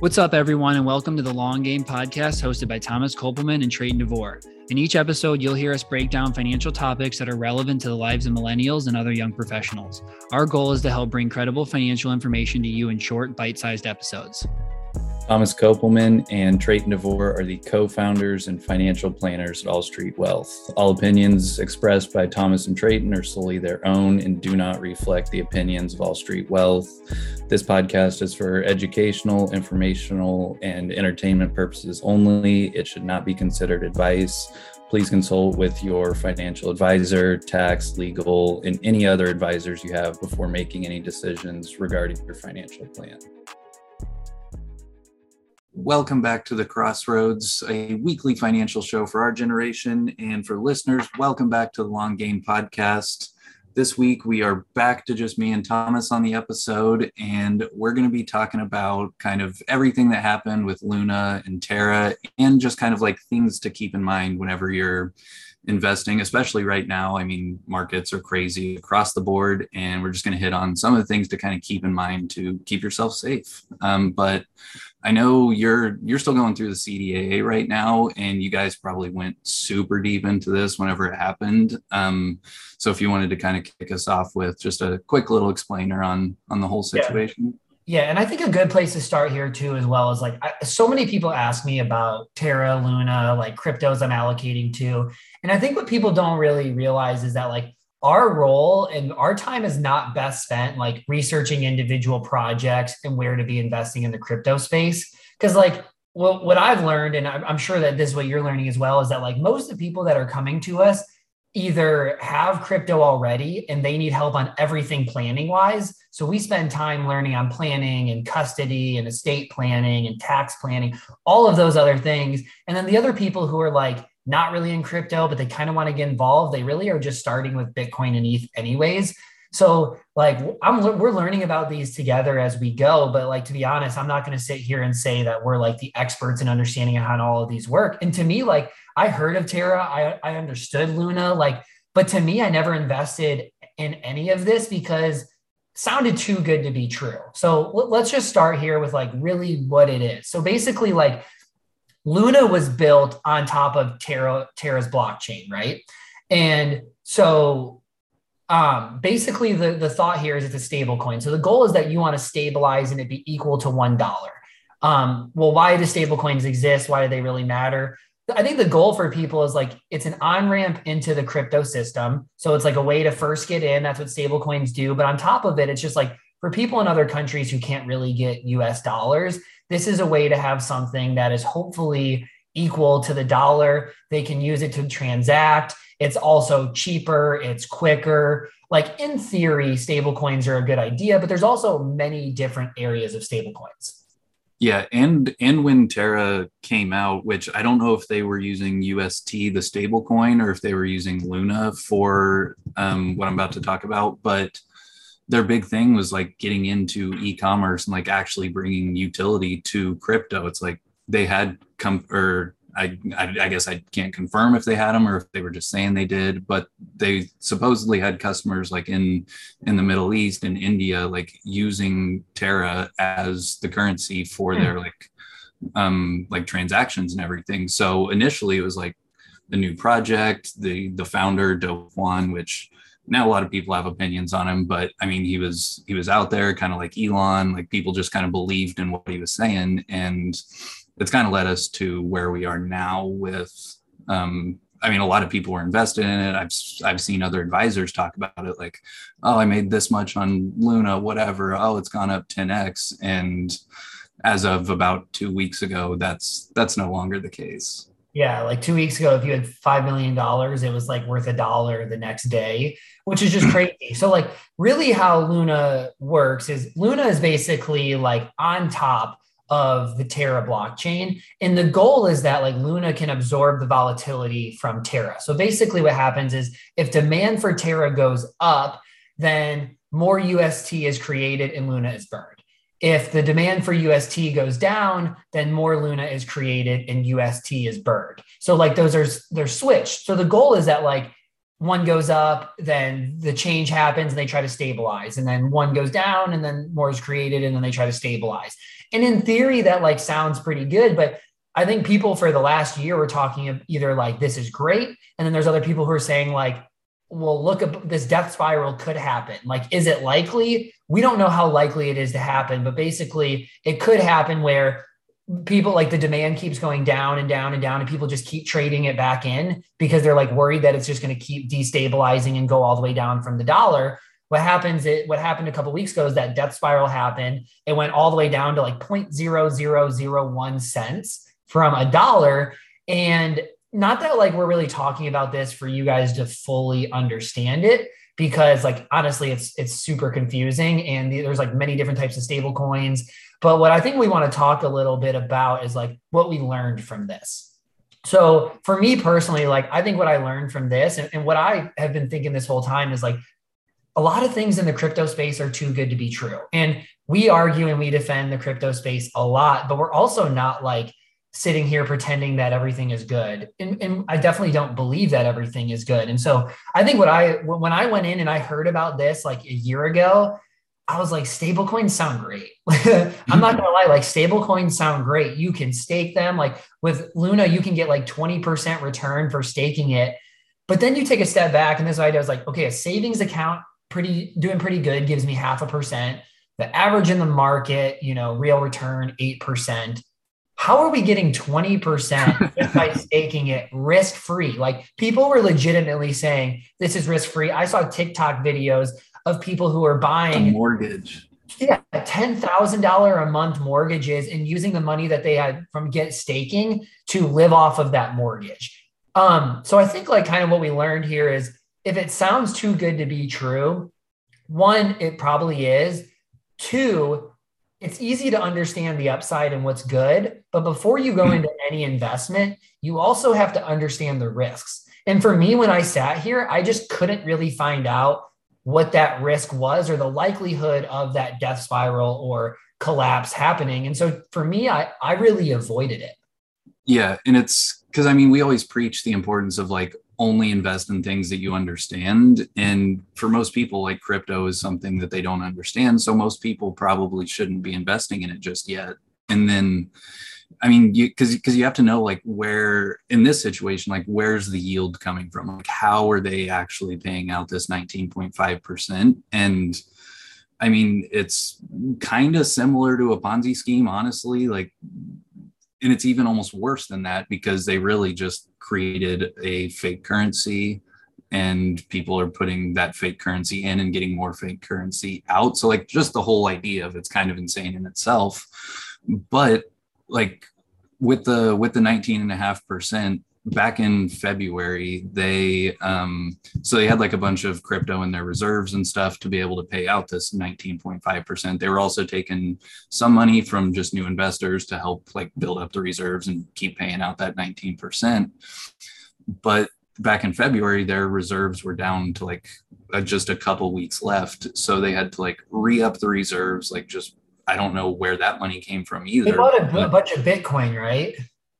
What's up, everyone, and welcome to the Long Game Podcast hosted by Thomas Kopelman and Treyton DeVore. In each episode, you'll hear us break down financial topics that are relevant to the lives of millennials and other young professionals. Our goal is to help bring credible financial information to you in short, bite sized episodes. Thomas Kopelman and Treyton DeVore are the co founders and financial planners at All Street Wealth. All opinions expressed by Thomas and Treyton are solely their own and do not reflect the opinions of All Street Wealth. This podcast is for educational, informational, and entertainment purposes only. It should not be considered advice. Please consult with your financial advisor, tax, legal, and any other advisors you have before making any decisions regarding your financial plan. Welcome back to the Crossroads, a weekly financial show for our generation. And for listeners, welcome back to the Long Game Podcast. This week, we are back to just me and Thomas on the episode, and we're going to be talking about kind of everything that happened with Luna and Terra, and just kind of like things to keep in mind whenever you're investing, especially right now. I mean, markets are crazy across the board, and we're just going to hit on some of the things to kind of keep in mind to keep yourself safe. Um, but I know you're you're still going through the CDAA right now, and you guys probably went super deep into this whenever it happened. Um, so if you wanted to kind of kick us off with just a quick little explainer on on the whole situation. Yeah. Yeah, and I think a good place to start here too, as well, is like I, so many people ask me about Terra, Luna, like cryptos I'm allocating to, and I think what people don't really realize is that like our role and our time is not best spent like researching individual projects and where to be investing in the crypto space. Because like well, what I've learned, and I'm sure that this is what you're learning as well, is that like most of the people that are coming to us either have crypto already and they need help on everything planning wise. So we spend time learning on planning and custody and estate planning and tax planning, all of those other things. And then the other people who are like not really in crypto, but they kind of want to get involved, they really are just starting with Bitcoin and ETH anyways. So like I'm we're learning about these together as we go, but like to be honest, I'm not going to sit here and say that we're like the experts in understanding how all of these work. And to me, like I heard of Terra, I, I understood Luna, like, but to me, I never invested in any of this because sounded too good to be true. So let's just start here with like really what it is. So basically, like Luna was built on top of Terra Terra's blockchain, right? And so um, basically the, the thought here is it's a stable coin. So the goal is that you want to stabilize and it be equal to one dollar. Um, well, why do stable coins exist? Why do they really matter? I think the goal for people is like it's an on ramp into the crypto system. So it's like a way to first get in. That's what stable coins do. But on top of it, it's just like for people in other countries who can't really get US dollars, this is a way to have something that is hopefully equal to the dollar. They can use it to transact. It's also cheaper, it's quicker. Like in theory, stable coins are a good idea, but there's also many different areas of stable coins. Yeah, and and when Terra came out, which I don't know if they were using UST, the stable coin, or if they were using Luna for um, what I'm about to talk about, but their big thing was like getting into e-commerce and like actually bringing utility to crypto. It's like they had come or I, I, I guess I can't confirm if they had them or if they were just saying they did, but they supposedly had customers like in in the Middle East and India like using Terra as the currency for their hmm. like um like transactions and everything. So initially it was like the new project, the the founder Do Kwon, which now a lot of people have opinions on him, but I mean he was he was out there kind of like Elon, like people just kind of believed in what he was saying and it's kind of led us to where we are now with um, I mean, a lot of people were invested in it. I've I've seen other advisors talk about it, like, oh, I made this much on Luna, whatever. Oh, it's gone up 10x, and as of about two weeks ago, that's that's no longer the case. Yeah, like two weeks ago, if you had five million dollars, it was like worth a dollar the next day, which is just crazy. so, like, really, how Luna works is Luna is basically like on top of the Terra blockchain. And the goal is that like Luna can absorb the volatility from Terra. So basically, what happens is if demand for Terra goes up, then more UST is created and Luna is burned. If the demand for UST goes down, then more Luna is created and UST is burned. So like those are they're switched. So the goal is that like one goes up, then the change happens and they try to stabilize. And then one goes down and then more is created and then they try to stabilize. And in theory, that like sounds pretty good. But I think people for the last year were talking of either like this is great. And then there's other people who are saying like, well, look at this death spiral could happen. Like, is it likely? We don't know how likely it is to happen, but basically it could happen where people like the demand keeps going down and down and down and people just keep trading it back in because they're like worried that it's just going to keep destabilizing and go all the way down from the dollar what happens it what happened a couple weeks ago is that death spiral happened it went all the way down to like 0.0001 cents from a dollar and not that like we're really talking about this for you guys to fully understand it because like honestly it's it's super confusing and there's like many different types of stable coins but what I think we want to talk a little bit about is like what we learned from this. So for me personally, like I think what I learned from this and, and what I have been thinking this whole time is like a lot of things in the crypto space are too good to be true. And we argue and we defend the crypto space a lot, but we're also not like sitting here pretending that everything is good. And, and, I definitely don't believe that everything is good. And so I think what I, when I went in and I heard about this like a year ago, I was like, stable coins sound great. I'm not gonna lie, like stable coins sound great. You can stake them. Like with Luna, you can get like 20% return for staking it. But then you take a step back, and this idea was like, okay, a savings account pretty doing pretty good, gives me half a percent. The average in the market, you know, real return 8%. How are we getting 20% just by staking it risk free? Like people were legitimately saying this is risk free. I saw TikTok videos of people who are buying a mortgage. Yeah, ten thousand dollar a month mortgages and using the money that they had from get staking to live off of that mortgage. Um, so I think like kind of what we learned here is if it sounds too good to be true, one, it probably is. Two, it's easy to understand the upside and what's good. But before you go into any investment, you also have to understand the risks. And for me, when I sat here, I just couldn't really find out what that risk was or the likelihood of that death spiral or collapse happening. And so for me, I, I really avoided it. Yeah. And it's because I mean, we always preach the importance of like only invest in things that you understand. And for most people, like crypto is something that they don't understand. So most people probably shouldn't be investing in it just yet. And then I mean, you because because you have to know like where in this situation, like where's the yield coming from? Like how are they actually paying out this 19.5 percent? And I mean, it's kind of similar to a Ponzi scheme, honestly. Like, and it's even almost worse than that because they really just created a fake currency and people are putting that fake currency in and getting more fake currency out. So, like, just the whole idea of it's kind of insane in itself. But like with the with the 19 and a half percent back in February, they um, so they had like a bunch of crypto in their reserves and stuff to be able to pay out this 19.5%. They were also taking some money from just new investors to help like build up the reserves and keep paying out that 19%. But back in February, their reserves were down to like uh, just a couple weeks left. So they had to like re up the reserves, like just I don't know where that money came from either. They bought a, a bunch of Bitcoin, right?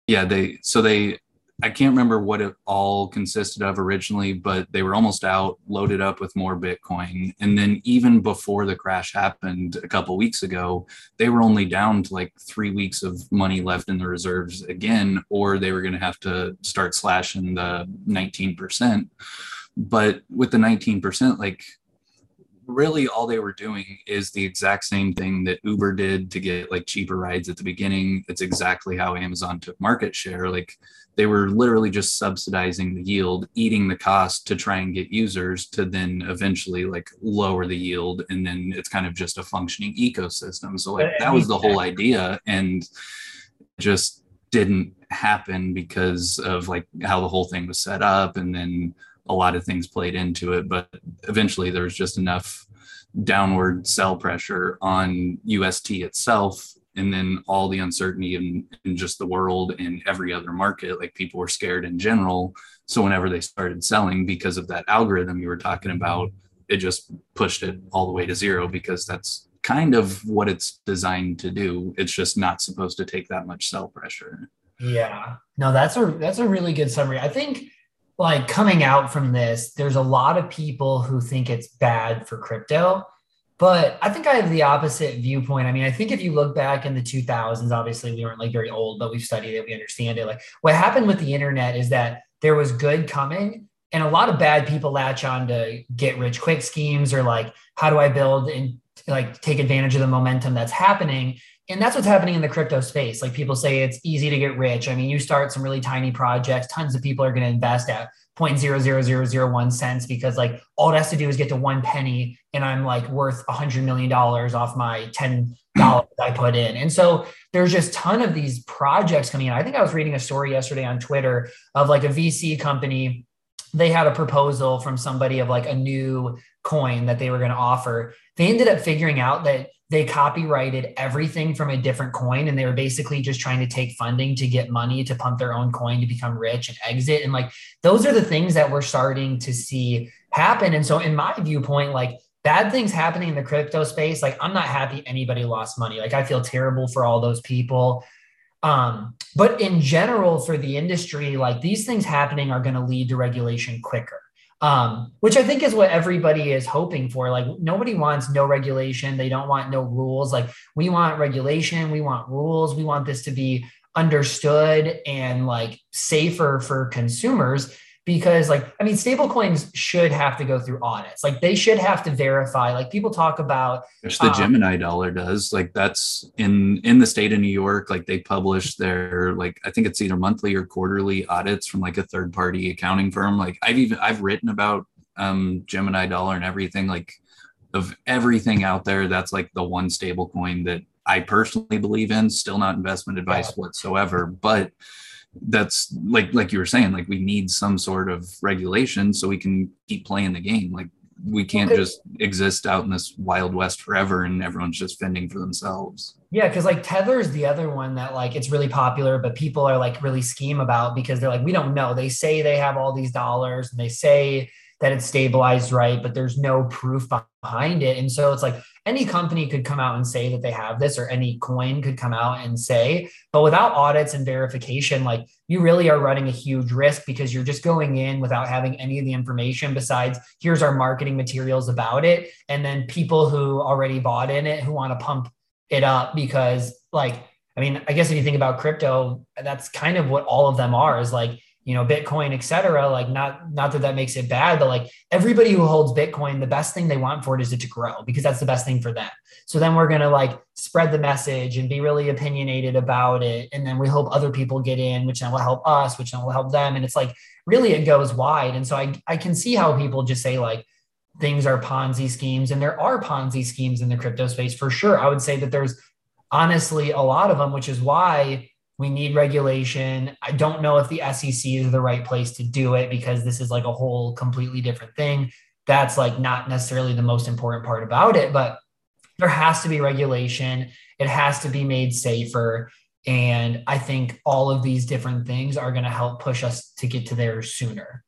Yeah, they so they I can't remember what it all consisted of originally, but they were almost out, loaded up with more Bitcoin. And then even before the crash happened a couple weeks ago, they were only down to like three weeks of money left in the reserves again, or they were going to have to start slashing the 19%. But with the 19%, like really all they were doing is the exact same thing that Uber did to get like cheaper rides at the beginning. It's exactly how Amazon took market share. Like they were literally just subsidizing the yield, eating the cost to try and get users to then eventually like lower the yield. And then it's kind of just a functioning ecosystem. So like that was the whole idea. And just didn't happen because of like how the whole thing was set up and then a lot of things played into it, but eventually there was just enough downward sell pressure on UST itself. And then all the uncertainty in, in just the world and every other market, like people were scared in general. So whenever they started selling because of that algorithm you were talking about, it just pushed it all the way to zero because that's kind of what it's designed to do. It's just not supposed to take that much sell pressure. Yeah. No, that's a that's a really good summary. I think like coming out from this, there's a lot of people who think it's bad for crypto. But I think I have the opposite viewpoint. I mean, I think if you look back in the 2000s, obviously we weren't like very old, but we've studied it, we understand it. Like what happened with the internet is that there was good coming and a lot of bad people latch on to get rich quick schemes or like, how do I build and like take advantage of the momentum that's happening? and that's what's happening in the crypto space. Like people say it's easy to get rich. I mean, you start some really tiny projects, tons of people are going to invest at 0.00001 cents because like all it has to do is get to one penny and I'm like worth a hundred million dollars off my $10 I put in. And so there's just ton of these projects coming in. I think I was reading a story yesterday on Twitter of like a VC company. They had a proposal from somebody of like a new coin that they were going to offer. They ended up figuring out that they copyrighted everything from a different coin and they were basically just trying to take funding to get money to pump their own coin to become rich and exit. And like those are the things that we're starting to see happen. And so in my viewpoint like bad things happening in the crypto space like i'm not happy anybody lost money. Like i feel terrible for all those people. Um, but in general for the industry like these things happening are going to lead to regulation quicker um, which I think is what everybody is hoping for. Like nobody wants no regulation. They don't want no rules. Like we want regulation. We want rules. We want this to be understood and like safer for consumers because like i mean stable coins should have to go through audits. Like they should have to verify. Like people talk about which the um, gemini dollar does like that's in in the state of new york like they publish their like i think it's either monthly or quarterly audits from like a third party accounting firm. Like i've even i've written about um gemini dollar and everything like of everything out there that's like the one stable coin that i personally believe in. Still not investment advice yeah. whatsoever but that's like like you were saying like we need some sort of regulation so we can keep playing the game. Like we can't just exist out in this wild west forever and everyone's just fending for themselves. Yeah because like tether is the other one that like it's really popular but people are like really scheme about because they're like we don't know. They say they have all these dollars and they say that it's stabilized right? But there's no proof behind it. And so it's like any company could come out and say that they have this or any coin could come out and say but without audits and verification like you really are running a huge risk because you're just going in without having any of the information besides here's our marketing materials about it. And then people who already bought in it who want to pump it up because like i mean i guess if you think about crypto that's kind of what all of them are is like you know bitcoin et cetera like not not that that makes it bad but like everybody who holds bitcoin the best thing they want for it is it to grow because that's the best thing for them. So then we're going to like spread the message and be really opinionated about it. And then we hope other people get in which then will help us which then will help them. And it's like really it goes wide. And so i i can see how people just say like things are ponzi schemes and there are ponzi schemes in the crypto space for sure. I would say that there's honestly a lot of them which is why we need regulation. I don't know if the SEC is the right place to do it because this is like a whole completely different thing. That's like not necessarily the most important part about it, but there has to be regulation. It has to be made safer. And I think all of these different things are going to help push us to get to there sooner.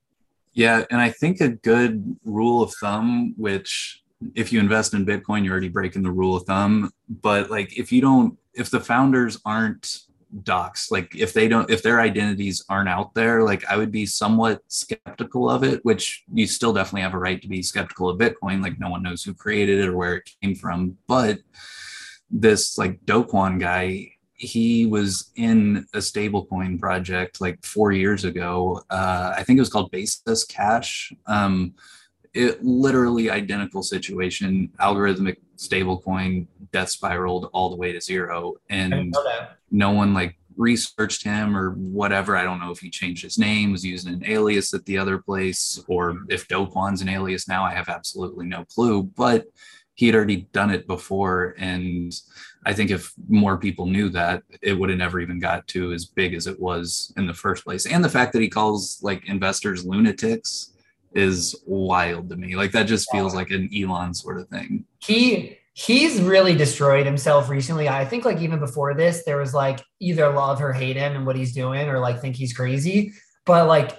Yeah. And I think a good rule of thumb, which if you invest in Bitcoin, you're already breaking the rule of thumb. But like if you don't, if the founders aren't docs like if they don't if their identities aren't out there like i would be somewhat skeptical of it which you still definitely have a right to be skeptical of bitcoin like no one knows who created it or where it came from but this like Do Kwon guy he was in a stablecoin project like four years ago uh, i think it was called basis cash um, it literally identical situation algorithmic stablecoin death spiraled all the way to zero. And no one like researched him or whatever. I don't know if he changed his name was using an alias at the other place or if Do Kwon's an alias now i have absolutely no clue. But he had already done it before and i think if more people knew that it would have never even got to as big as it was in the first place. And the fact that he calls like investors lunatics is wild to me. Like that just feels like an Elon sort of thing. He he's really destroyed himself recently. I think like even before this, there was like either love or hate him and what he's doing, or like think he's crazy. But like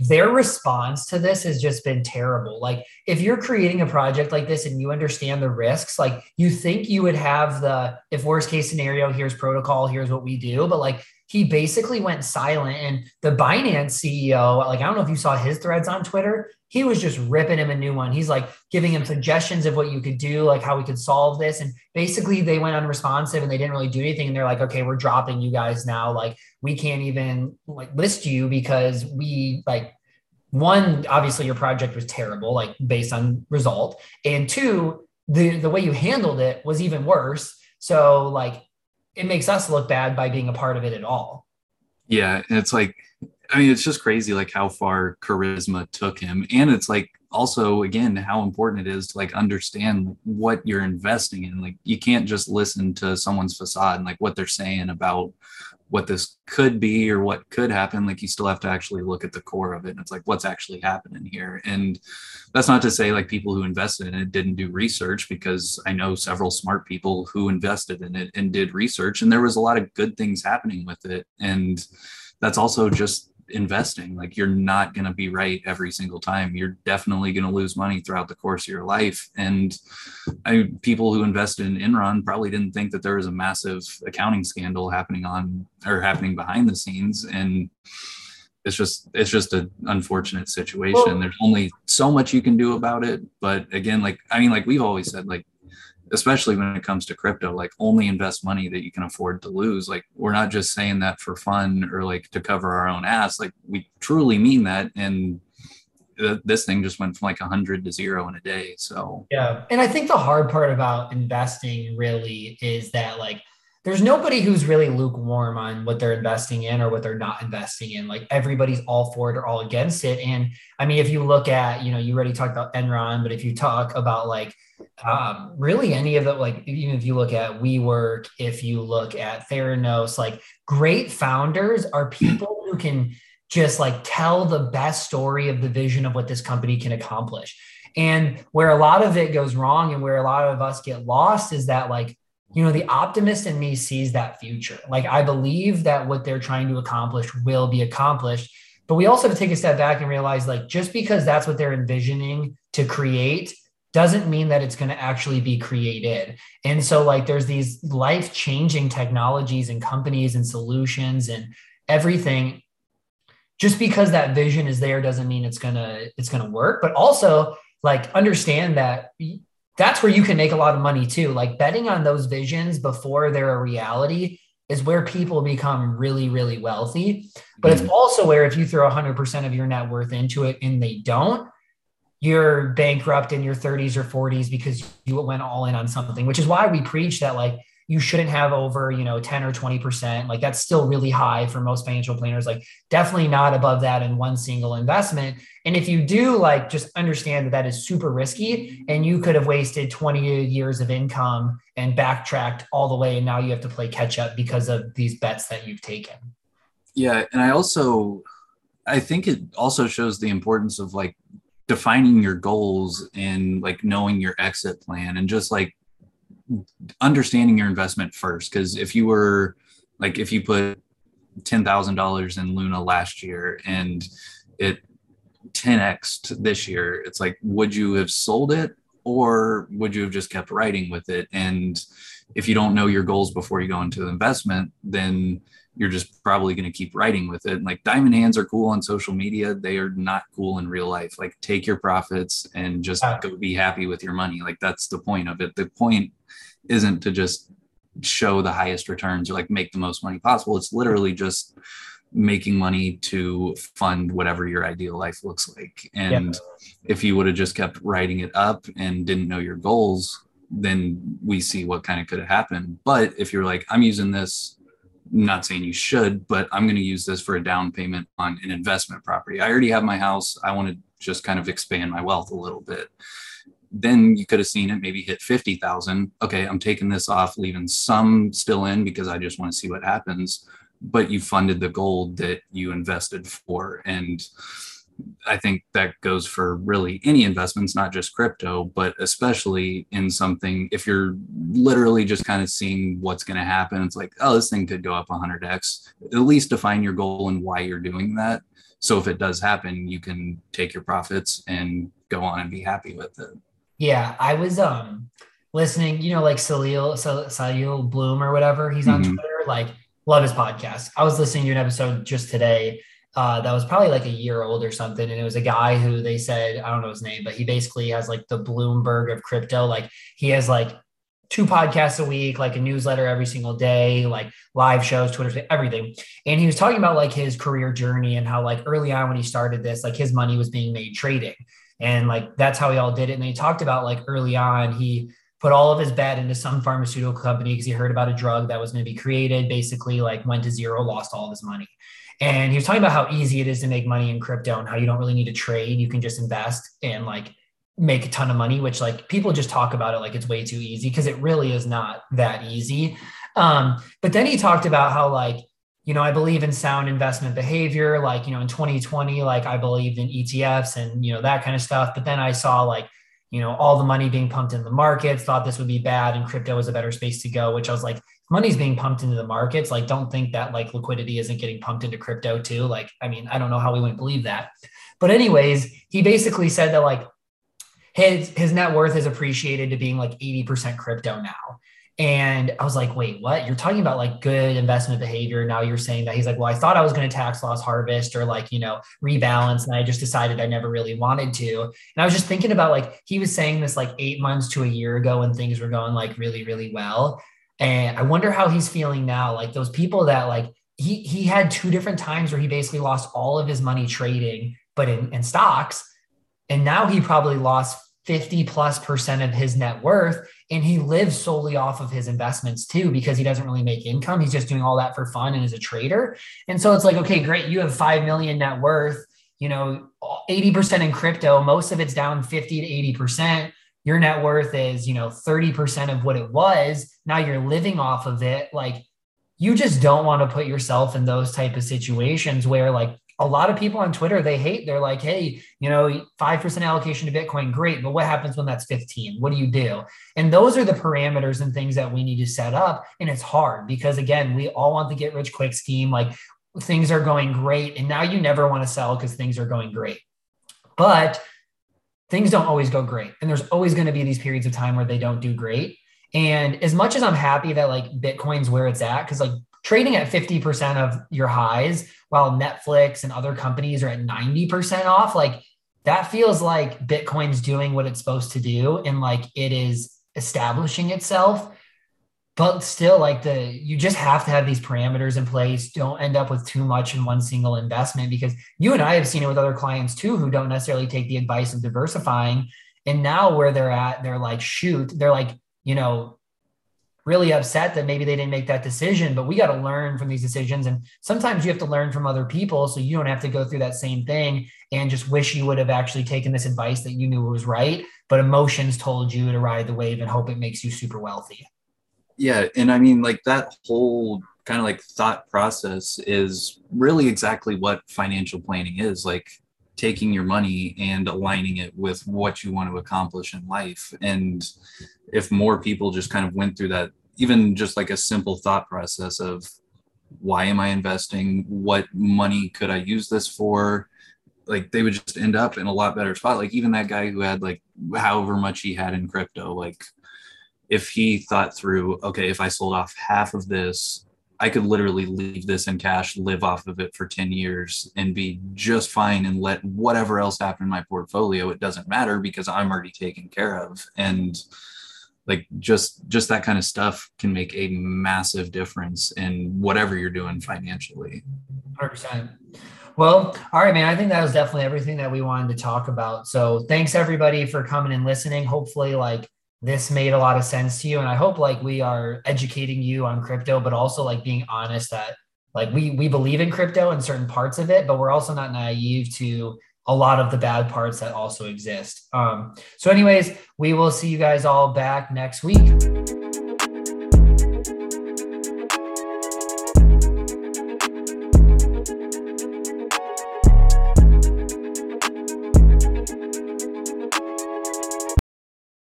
their response to this has just been terrible. Like if you're creating a project like this and you understand the risks, like you think you would have the if worst case scenario, here's protocol, here's what we do, but like he basically went silent. And the Binance CEO, like, I don't know if you saw his threads on Twitter, he was just ripping him a new one. He's like giving him suggestions of what you could do, like how we could solve this. And basically, they went unresponsive and they didn't really do anything. And they're like, okay, we're dropping you guys now. Like, we can't even like list you because we like one, obviously your project was terrible, like based on result. And two, the the way you handled it was even worse. So like it makes us look bad by being a part of it at all. Yeah, And it's like I mean, it's just crazy like how far charisma took him. And it's like also again how important it is to like understand what you're investing in. Like you can't just listen to someone's facade and like what they're saying about what this could be or what could happen like you still have to actually look at the core of it and it's like what's actually happening here? And that's not to say like people who invested in it didn't do research because i know several smart people who invested in it and did research and there was a lot of good things happening with it. And that's also just investing like you're not going to be right every single time. You're definitely going to lose money throughout the course of your life. And I, people who invested in enron probably didn't think that there was a massive accounting scandal happening on or happening behind the scenes. And it's just it's just an unfortunate situation. Well, there's only so much you can do about it. But again like i mean like we've always said like especially when it comes to crypto like only invest money that you can afford to lose. Like we're not just saying that for fun or like to cover our own ass. Like we truly mean that. And this thing just went from like 100 to zero in a day. So yeah. And i think the hard part about investing really is that like there's nobody who's really lukewarm on what they're investing in or what they're not investing in. Like everybody's all for it or all against it. And I mean, if you look at, you know, you already talked about Enron, but if you talk about like um, really any of the like, even if you look at WeWork, if you look at Theranos, like great founders are people who can just like tell the best story of the vision of what this company can accomplish. And where a lot of it goes wrong and where a lot of us get lost is that like you know, the optimist in me sees that future. Like I believe that what they're trying to accomplish will be accomplished. But we also have to take a step back and realize like just because that's what they're envisioning to create doesn't mean that it's going to actually be created. And so like there's these life-changing technologies and companies and solutions and everything just because that vision is there doesn't mean it's going to it's going to work, but also like understand that that's where you can make a lot of money too. Like betting on those visions before they're a reality is where people become really, really wealthy. But mm-hmm. it's also where if you throw 100% of your net worth into it and they don't, you're bankrupt in your 30s or 40s because you went all in on something, which is why we preach that like you shouldn't have over, you know, 10 or 20%. Like that's still really high for most financial planners, like definitely not above that in one single investment. And if you do like just understand that that is super risky and you could have wasted 20 years of income and backtracked all the way and now you have to play catch up because of these bets that you've taken. Yeah, and I also I think it also shows the importance of like defining your goals and like knowing your exit plan and just like understanding your investment first. Because if you were like if you put $10,000 in Luna last year and it 10x this year it's like would you have sold it or would you have just kept writing with it? And if you don't know your goals before you go into investment then you're just probably going to keep writing with it. And like diamond hands are cool on social media. They are not cool in real life. Like take your profits and just go be happy with your money. Like that's the point of it. The point isn't to just show the highest returns or like make the most money possible. It's literally just making money to fund whatever your ideal life looks like. And yeah. if you would have just kept writing it up and didn't know your goals, then we see what kind of could have happened. But if you're like, I'm using this not saying you should, but I'm going to use this for a down payment on an investment property. I already have my house. I want to just kind of expand my wealth a little bit. Then you could have seen it maybe hit 50,000. Okay, I'm taking this off, leaving some still in because I just want to see what happens. But you funded the gold that you invested for. And I think that goes for really any investments, not just crypto, but especially in something. If you're literally just kind of seeing what's going to happen, it's like, oh, this thing could go up 100x. At least define your goal and why you're doing that. So if it does happen, you can take your profits and go on and be happy with it. Yeah, I was um listening. You know, like Sahil Sahil Bloom or whatever. He's on mm-hmm. Twitter. Like love his podcast. I was listening to an episode just today uh, that was probably like a year old or something. And it was a guy who they said, I don't know his name, but he basically has like the Bloomberg of crypto. Like he has like two podcasts a week, like a newsletter every single day, like live shows, Twitter, everything. And he was talking about like his career journey and how like early on when he started this, like his money was being made trading. And like that's how he all did it. And he talked about like early on, he put all of his bet into some pharmaceutical company because he heard about a drug that was going to be created, basically like went to zero, lost all of his money. And he was talking about how easy it is to make money in crypto and how you don't really need to trade. You can just invest and like make a ton of money, which like people just talk about it like it's way too easy because it really is not that easy. Um, but then he talked about how like, you know, I believe in sound investment behavior. Like, you know, in 2020, like I believed in ETFs and, you know, that kind of stuff. But then I saw like, you know, all the money being pumped in the markets, thought this would be bad and crypto was a better space to go, which I was like, money's being pumped into the markets. Like, don't think that like liquidity isn't getting pumped into crypto too. Like, I mean, I don't know how we wouldn't believe that. But anyways, he basically said that like his his net worth is appreciated to being like 80% crypto now. And I was like, wait, what? You're talking about like good investment behavior. Now you're saying that he's like, well, I thought I was going to tax loss harvest or like, you know, rebalance. And I just decided I never really wanted to. And I was just thinking about like, he was saying this like eight months to a year ago when things were going like really, really well. And I wonder how he's feeling now. Like those people that like, he, he had two different times where he basically lost all of his money trading, but in, in stocks. And now he probably lost 50 plus percent of his net worth. And he lives solely off of his investments too, because he doesn't really make income. He's just doing all that for fun and is a trader. And so it's like, okay, great. You have 5 million net worth, you know, 80% in crypto, most of it's down 50 to 80%. Your net worth is, you know, 30% of what it was. Now you're living off of it. Like, you just don't want to put yourself in those type of situations where like a lot of people on Twitter, they hate, they're like, hey, you know, 5% allocation to Bitcoin, great. But what happens when that's 15? What do you do? And those are the parameters and things that we need to set up. And it's hard because, again, we all want the get rich quick scheme. Like things are going great. And now you never want to sell because things are going great. But things don't always go great. And there's always going to be these periods of time where they don't do great. And as much as I'm happy that like Bitcoin's where it's at, because like trading at 50% of your highs while Netflix and other companies are at 90% off, like that feels like Bitcoin's doing what it's supposed to do and like it is establishing itself. But still, like the you just have to have these parameters in place. Don't end up with too much in one single investment because you and I have seen it with other clients too who don't necessarily take the advice of diversifying. And now where they're at, they're like, shoot, they're like, you know, really upset that maybe they didn't make that decision but we got to learn from these decisions and sometimes you have to learn from other people so you don't have to go through that same thing and just wish you would have actually taken this advice that you knew was right but emotions told you to ride the wave and hope it makes you super wealthy yeah and i mean like that whole kind of like thought process is really exactly what financial planning is like taking your money and aligning it with what you want to accomplish in life. And if more people just kind of went through that, even just like a simple thought process of why am I investing? What money could I use this for? Like they would just end up in a lot better spot. Like even that guy who had like however much he had in crypto, like if he thought through, okay, if I sold off half of this, I could literally leave this in cash, live off of it for 10 years and be just fine and let whatever else happen in my portfolio. It doesn't matter because I'm already taken care of. And like just just that kind of stuff can make a massive difference in whatever you're doing financially. 100%. Well, all right, man. I think that was definitely everything that we wanted to talk about. So thanks everybody for coming and listening. Hopefully, like this made a lot of sense to you. And i hope like we are educating you on crypto but also like being honest that like we we believe in crypto and certain parts of it but we're also not naive to a lot of the bad parts that also exist. Um so anyways we will see you guys all back next week